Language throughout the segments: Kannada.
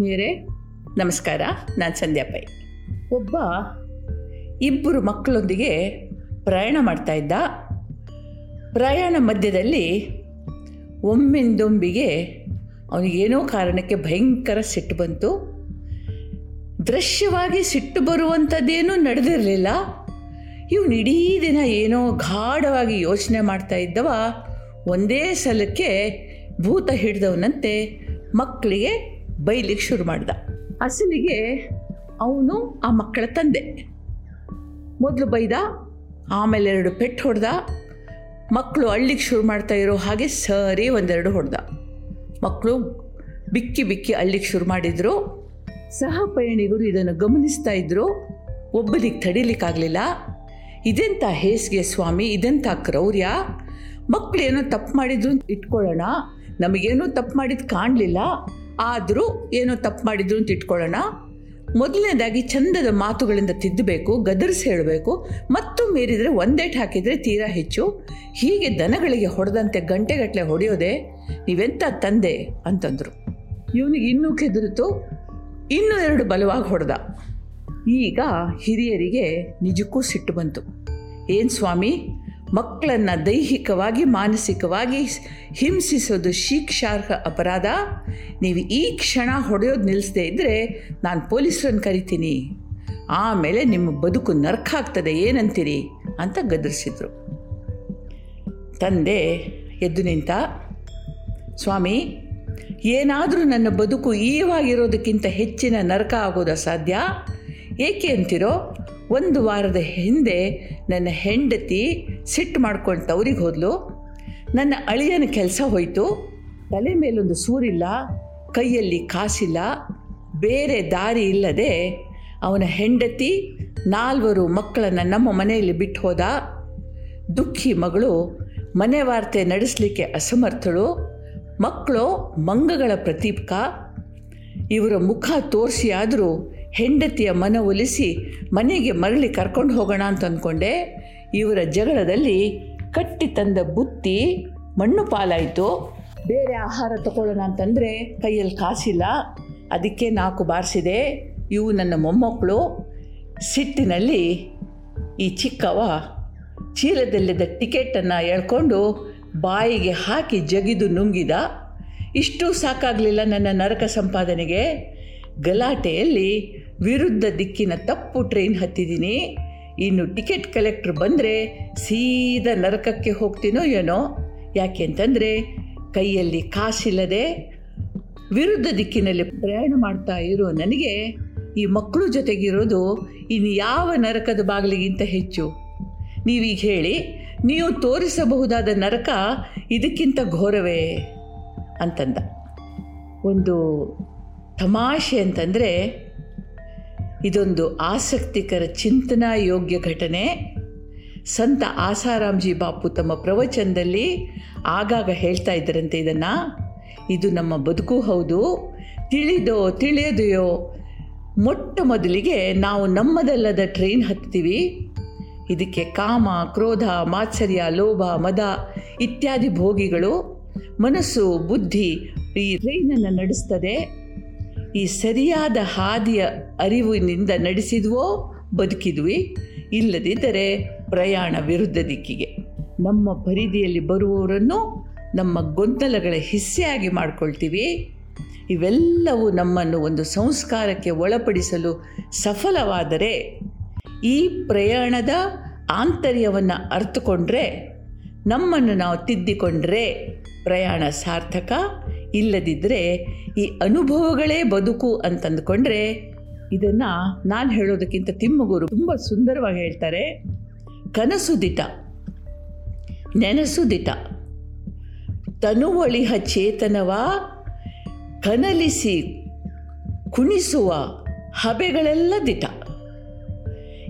ಆತ್ಮೀಯರೇ, ನಮಸ್ಕಾರ. ನಾನು ಸಂಧ್ಯಾ ಪೈ. ಒಬ್ಬ ಇಬ್ಬರು ಮಕ್ಕಳೊಂದಿಗೆ ಪ್ರಯಾಣ ಮಾಡ್ತಾ ಇದ್ದ. ಪ್ರಯಾಣ ಮಧ್ಯದಲ್ಲಿ ಒಮ್ಮಿಂದೊಂಬಿಗೆ ಅವನಿಗೇನೋ ಕಾರಣಕ್ಕೆ ಭಯಂಕರ ಸಿಟ್ಟು ಬಂತು. ದೃಶ್ಯವಾಗಿ ಸಿಟ್ಟು ಬರುವಂಥದ್ದೇನೂ ನಡೆದಿರಲಿಲ್ಲ. ಇವನು ಇಡೀ ದಿನ ಏನೋ ಗಾಢವಾಗಿ ಯೋಚನೆ ಮಾಡ್ತಾ ಇದ್ದವ. ಒಂದೇ ಸಲಕ್ಕೆ ಭೂತ ಹಿಡಿದವನಂತೆ ಮಕ್ಕಳಿಗೆ ಬೈಲಿಕ್ಕೆ ಶುರು ಮಾಡ್ದ. ಅಸಲಿಗೆ ಅವನು ಆ ಮಕ್ಕಳ ತಂದೆ. ಮೊದಲು ಬೈದ, ಆಮೇಲೆ ಎರಡು ಪೆಟ್ಟು ಹೊಡೆದ ಮಕ್ಕಳು ಅಳ್ಳಿಗೆ ಶುರು ಮಾಡ್ತಾ ಇರೋ ಹಾಗೆ ಸರಿ ಒಂದೆರಡು ಹೊಡೆದ. ಮಕ್ಕಳು ಬಿಕ್ಕಿ ಬಿಕ್ಕಿ ಅಳ್ಳಿಗೆ ಶುರು ಮಾಡಿದರು. ಸಹ ಪಯಣಿಗರು ಇದನ್ನು ಗಮನಿಸ್ತಾ ಇದ್ದರು ಒಬ್ಬನಿಗೆ ತಡಿಲಿಕ್ಕಾಗಲಿಲ್ಲ. ಇದೆಂಥ ಹೇಸಿಗೆ ಸ್ವಾಮಿ ಇದೆಂಥ ಕ್ರೌರ್ಯ? ಮಕ್ಕಳು ಏನೋ ತಪ್ಪು ಮಾಡಿದ್ರು ಇಟ್ಕೊಳ್ಳೋಣ. ನಮಗೇನೋ ತಪ್ಪು ಮಾಡಿದ್ದು ಕಾಣಲಿಲ್ಲ. ಆದರೂ ಏನೋ ತಪ್ಪು ಮಾಡಿದ್ರು ಅಂತ ಇಟ್ಕೊಳ್ಳೋಣ. ಮೊದಲನೇದಾಗಿ ಚಂದದ ಮಾತುಗಳಿಂದ ತಿದ್ದಬೇಕು, ಗದರಿಸಿ ಹೇಳಬೇಕು. ಮತ್ತು ಮೀರಿದರೆ ಒಂದೇಟ್ ಹಾಕಿದರೆ ತೀರಾ ಹೆಚ್ಚು. ಹೀಗೆ ದನಗಳಿಗೆ ಹೊಡೆದಂತೆ ಗಂಟೆಗಟ್ಟಲೆ ಹೊಡೆಯೋದೆ ನೀವೆಂಥ ತಂದೆ ಅಂತಂದರು. ಇವನಿಗೆ ಇನ್ನೂ ಕೆದರಿತು, ಇನ್ನೂ ಎರಡು ಬಲವಾಗಿ ಹೊಡೆದ. ಈಗ ಹಿರಿಯರಿಗೆ ನಿಜಕ್ಕೂ ಸಿಟ್ಟು ಬಂತು. ಏನು ಸ್ವಾಮಿ? ಮಕ್ಕಳನ್ನು ದೈಹಿಕವಾಗಿ, ಮಾನಸಿಕವಾಗಿ ಹಿಂಸಿಸೋದು ಶಿಕ್ಷಾರ್ಹ ಅಪರಾಧ. ನೀವು ಈ ಕ್ಷಣ ಹೊಡೆಯೋದು ನಿಲ್ಲಿಸದೇ ಇದ್ದರೆ ನಾನು ಪೊಲೀಸರನ್ನು ಕರಿತೀನಿ. ಆಮೇಲೆ ನಿಮ್ಮ ಬದುಕು ನರ್ಕ ಆಗ್ತದೆ, ಏನಂತೀರಿ? ಅಂತ ಗದರಿಸಿದ್ರು. ತಂದೆ ಎದ್ದು ನಿಂತ, ಸ್ವಾಮಿ, ಏನಾದರೂ ನನ್ನ ಬದುಕು ಈವಾಗಿರೋದಕ್ಕಿಂತ ಹೆಚ್ಚಿನ ನರಕ ಆಗೋದು ಅಸಾಧ್ಯ ಏಕೆ ಅಂತಿರೋ? ಒಂದು ವಾರದ ಹಿಂದೆ ನನ್ನ ಹೆಂಡತಿ ಸಿಟ್ಟು ಮಾಡ್ಕೊಂಡು ತವ್ರಿಗೆ ಹೋದ್ಲು. ನನ್ನ ಅಳಿಯನ ಕೆಲಸ ಹೋಯಿತು. ತಲೆ ಮೇಲೊಂದು ಸೂರಿಲ್ಲ, ಕೈಯಲ್ಲಿ ಕಾಸಿಲ್ಲ, ಬೇರೆ ದಾರಿ ಇಲ್ಲದೆ ಅವನ ಹೆಂಡತಿ ನಾಲ್ವರು ಮಕ್ಕಳನ್ನು ನಮ್ಮ ಮನೆಯಲ್ಲಿ ಬಿಟ್ಟು ಹೋದ. ದುಃಖಿ ಮಗಳು ಮನೆ ವಾರ್ತೆ ನಡೆಸಲಿಕ್ಕೆ ಅಸಮರ್ಥಳು. ಮಕ್ಕಳು ಮಂಗಗಳ ಪ್ರತೀಕ. ಇವರ ಮುಖ ತೋರಿಸಿ ಆದರೂ ಹೆಂಡತಿಯ ಮನವೊಲಿಸಿ ಮನೆಗೆ ಮರಳಿ ಕರ್ಕೊಂಡು ಹೋಗೋಣ ಅಂತ ಅಂದ್ಕೊಂಡೆ. ಇವರ ಜಗಳದಲ್ಲಿ ಕಟ್ಟಿ ತಂದ ಬುತ್ತಿ ಮಣ್ಣು ಪಾಲಾಯಿತು. ಬೇರೆ ಆಹಾರ ತಗೊಳ್ಳೋಣ ಅಂತಂದರೆ ಕೈಯಲ್ಲಿ ಕಾಸಿಲ್ಲ. ಅದಕ್ಕೆ ನಾಲ್ಕು ಬಾರಿಸಿದೆ. ಇವು ನನ್ನ ಮೊಮ್ಮಕ್ಕಳು. ಸಿಟ್ಟಿನಲ್ಲಿ ಈ ಚಿಕ್ಕವ ಚೀಲದಲ್ಲಿದ್ದ ಟಿಕೆಟನ್ನು ಎಳ್ಕೊಂಡು ಬಾಯಿಗೆ ಹಾಕಿ ಜಗಿದು ನುಂಗಿದ. ಇಷ್ಟು ಸಾಕಾಗಲಿಲ್ಲ ನನ್ನ ನರಕ ಸಂಪಾದನೆಗೆ. ಗಲಾಟೆಯಲ್ಲಿ ವಿರುದ್ಧ ದಿಕ್ಕಿನ ತಪ್ಪು ಟ್ರೈನ್ ಹತ್ತಿದ್ದೀನಿ ಇನ್ನು ಟಿಕೆಟ್ ಕಲೆಕ್ಟ್ರ್ ಬಂದರೆ ಸೀದಾ ನರಕಕ್ಕೆ ಹೋಗ್ತೀನೋ ಏನೋ. ಯಾಕೆ ಅಂತಂದರೆ ಕೈಯಲ್ಲಿ ಕಾಸಿಲ್ಲದೆ ವಿರುದ್ಧ ದಿಕ್ಕಿನಲ್ಲಿ ಪ್ರಯಾಣ ಮಾಡ್ತಾ ಇರೋ ನನಗೆ ಈ ಮಕ್ಕಳು ಜೊತೆಗಿರೋದು ಇನ್ನು ಯಾವ ನರಕದ ಬಾಗಿಲಿಗಿಂತ ಹೆಚ್ಚು? ನೀವೀಗ ಹೇಳಿ, ನೀವು ತೋರಿಸಬಹುದಾದ ನರಕ ಇದಕ್ಕಿಂತ ಘೋರವೇ? ಅಂತಂದ. ಒಂದು ತಮಾಷೆ ಅಂತಂದರೆ, ಇದೊಂದು ಆಸಕ್ತಿಕರ ಚಿಂತನಾ ಯೋಗ್ಯ ಘಟನೆ. ಸಂತ ಆಸಾರಾಮ್ಜಿ ಬಾಪು ತಮ್ಮ ಪ್ರವಚನದಲ್ಲಿ ಆಗಾಗ ಹೇಳ್ತಾ ಇದ್ದರಂತೆ ಇದನ್ನು. ಇದು ನಮ್ಮ ಬದುಕು ಹೌದು. ತಿಳಿದೋ ತಿಳಿಯದೆಯೋ, ಮೊಟ್ಟ ಮೊದಲಿಗೆ ನಾವು ನಮ್ಮದಲ್ಲದ ಟ್ರೈನ್ ಹತ್ತೀವಿ ಇದಕ್ಕೆ ಕಾಮ, ಕ್ರೋಧ, ಮಾತ್ಸರ್ಯ, ಲೋಭ, ಮದ ಇತ್ಯಾದಿ ಭೋಗಿಗಳು, ಮನಸ್ಸು, ಬುದ್ಧಿ ಈ ಟ್ರೈನನ್ನು ನಡೆಸ್ತದೆ. ಈ ಸರಿಯಾದ ಹಾದಿಯ ಅರಿವಿನಿಂದ ನಡೆಸಿದ್ವೋ ಬದುಕಿದ್ವಿ. ಇಲ್ಲದಿದ್ದರೆ ಪ್ರಯಾಣ ವಿರುದ್ಧ ದಿಕ್ಕಿಗೆ. ನಮ್ಮ ಪರಿಧಿಯಲ್ಲಿ ಬರುವವರನ್ನು ನಮ್ಮ ಗೊಂದಲಗಳ ಹಿಸ್ಸೆಯಾಗಿ ಮಾಡಿಕೊಳ್ತೀವಿ. ಇವೆಲ್ಲವೂ ನಮ್ಮನ್ನು ಒಂದು ಸಂಸ್ಕಾರಕ್ಕೆ ಒಳಪಡಿಸಲು ಸಫಲವಾದರೆ ಈ ಪ್ರಯಾಣದ ಆಂತರ್ಯವನ್ನು ಅರ್ಥಕೊಂಡ್ರೆ ನಮ್ಮನ್ನು ನಾವು ತಿದ್ದಿಕೊಂಡ್ರೆ ಪ್ರಯಾಣ ಸಾರ್ಥಕ ಇಲ್ಲದಿದ್ದರೆ ಈ ಅನುಭವಗಳೇ ಬದುಕು ಅಂತಂದುಕೊಂಡ್ರೆ ಇದನ್ನು ನಾನು ಹೇಳೋದಕ್ಕಿಂತ ತಿಮ್ಮಗೂರು ತುಂಬ ಸುಂದರವಾಗಿ ಹೇಳ್ತಾರೆ. ಕನಸು ದಿಟ. ನೆನಸು ದಿಟ. ತನುವಳಿಹ ಚೇತನವ, ಕನಲಿಸಿ ಕುಣಿಸುವ ಹಬೆಗಳೆಲ್ಲ ದಿಟ.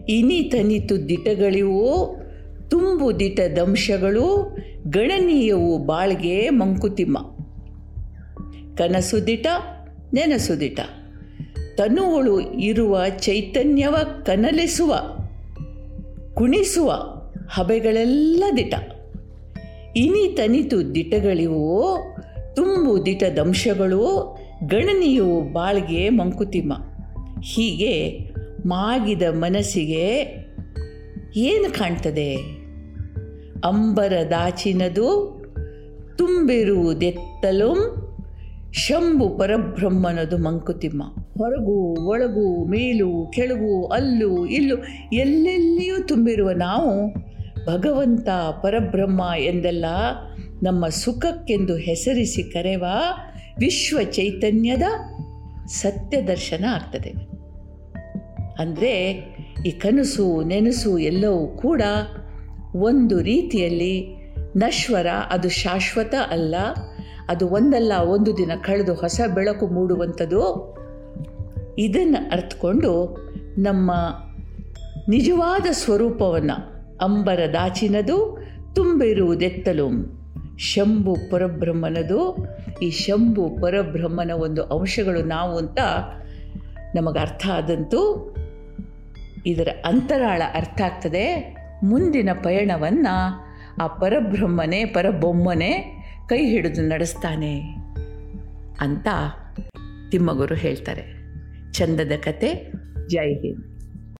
ಇನಿ ತನಿತು ದಿಟಗಳಿವು, ತುಂಬು ದಿಟ ದಂಶಗಳು ಗಣನೀಯವು ಬಾಳ್ಗೆ ಮಂಕುತಿಮ್ಮ. ಕನಸು ದಿಟ ನೆನಸು ದಿಟ ತನುವಳು ಇರುವ ಚೈತನ್ಯವ ಕನಲಿಸುವ, ಕುಣಿಸುವ ಹಬೆಗಳೆಲ್ಲ ದಿಟ. ಇನಿ ತನಿತು ದಿಟಗಳಿವೋ, ತುಂಬು ದಿಟ ದಂಶಗಳು ಗಣನೀಯು ಬಾಳ್ಗೆ ಮಂಕುತಿಮ್ಮ. ಹೀಗೆ ಮಾಗಿದ ಮನಸ್ಸಿಗೆ ಏನು ಕಾಣ್ತದೆ? ಅಂಬರ ದಾಚಿನದು, ತುಂಬಿರುವುದೆತ್ತಲು ಶಂಭು ಪರಬ್ರಹ್ಮನದು ಮಂಕುತಿಮ್ಮ. ಹೊರಗು, ಒಳಗು, ಮೇಲು, ಕೆಳಗು, ಅಲ್ಲು, ಇಲ್ಲು, ಎಲ್ಲೆಲ್ಲಿಯೂ ತುಂಬಿರುವ ನಾವು ಭಗವಂತ ಪರಬ್ರಹ್ಮ ಎಂದೆಲ್ಲ ನಮ್ಮ ಸುಖಕ್ಕೆಂದು ಹೆಸರಿಸಿ ಕರೆವ ವಿಶ್ವ ಚೈತನ್ಯದ ಸತ್ಯ ದರ್ಶನ ಆಗ್ತದೆ. ಅಂದರೆ ಈ ಕನಸು, ನೆನಸು ಎಲ್ಲವೂ ಕೂಡ ಒಂದು ರೀತಿಯಲ್ಲಿ ನಶ್ವರ, ಅದು ಶಾಶ್ವತ ಅಲ್ಲ. ಅದು ಒಂದಲ್ಲ, ಒಂದು ದಿನ ಕಳೆದು ಹೊಸ ಬೆಳಕು ಮೂಡುವಂಥದ್ದು. ಇದನ್ನು ಅರ್ಥಕೊಂಡು ನಮ್ಮ ನಿಜವಾದ ಸ್ವರೂಪವನ್ನು ಅಂಬರ ದಾಚಿನದು, ತುಂಬಿರುವುದೆತ್ತಲು ಶಂಭು ಪರಬ್ರಹ್ಮನದು. ಈ ಶಂಭು ಪರಬ್ರಹ್ಮನ ಒಂದು ಅಂಶಗಳು ನಾವು ಅಂತ ನಮಗೆ ಅರ್ಥ ಆದಂತೂ ಇದರ ಅಂತರಾಳ ಅರ್ಥ ಆಗ್ತದೆ. ಮುಂದಿನ ಪಯಣವನ್ನು ಆ ಪರಬ್ರಹ್ಮನೇ, ಪರಬೊಮ್ಮನೆ ಕೈ ಹಿಡಿದು ನಡೆಸ್ತಾನೆ ಅಂತ ತಿಮ್ಮಗುರು ಹೇಳ್ತಾರೆ. ಚಂದದ ಕತೆ. ಜೈ ಹಿಂದ್.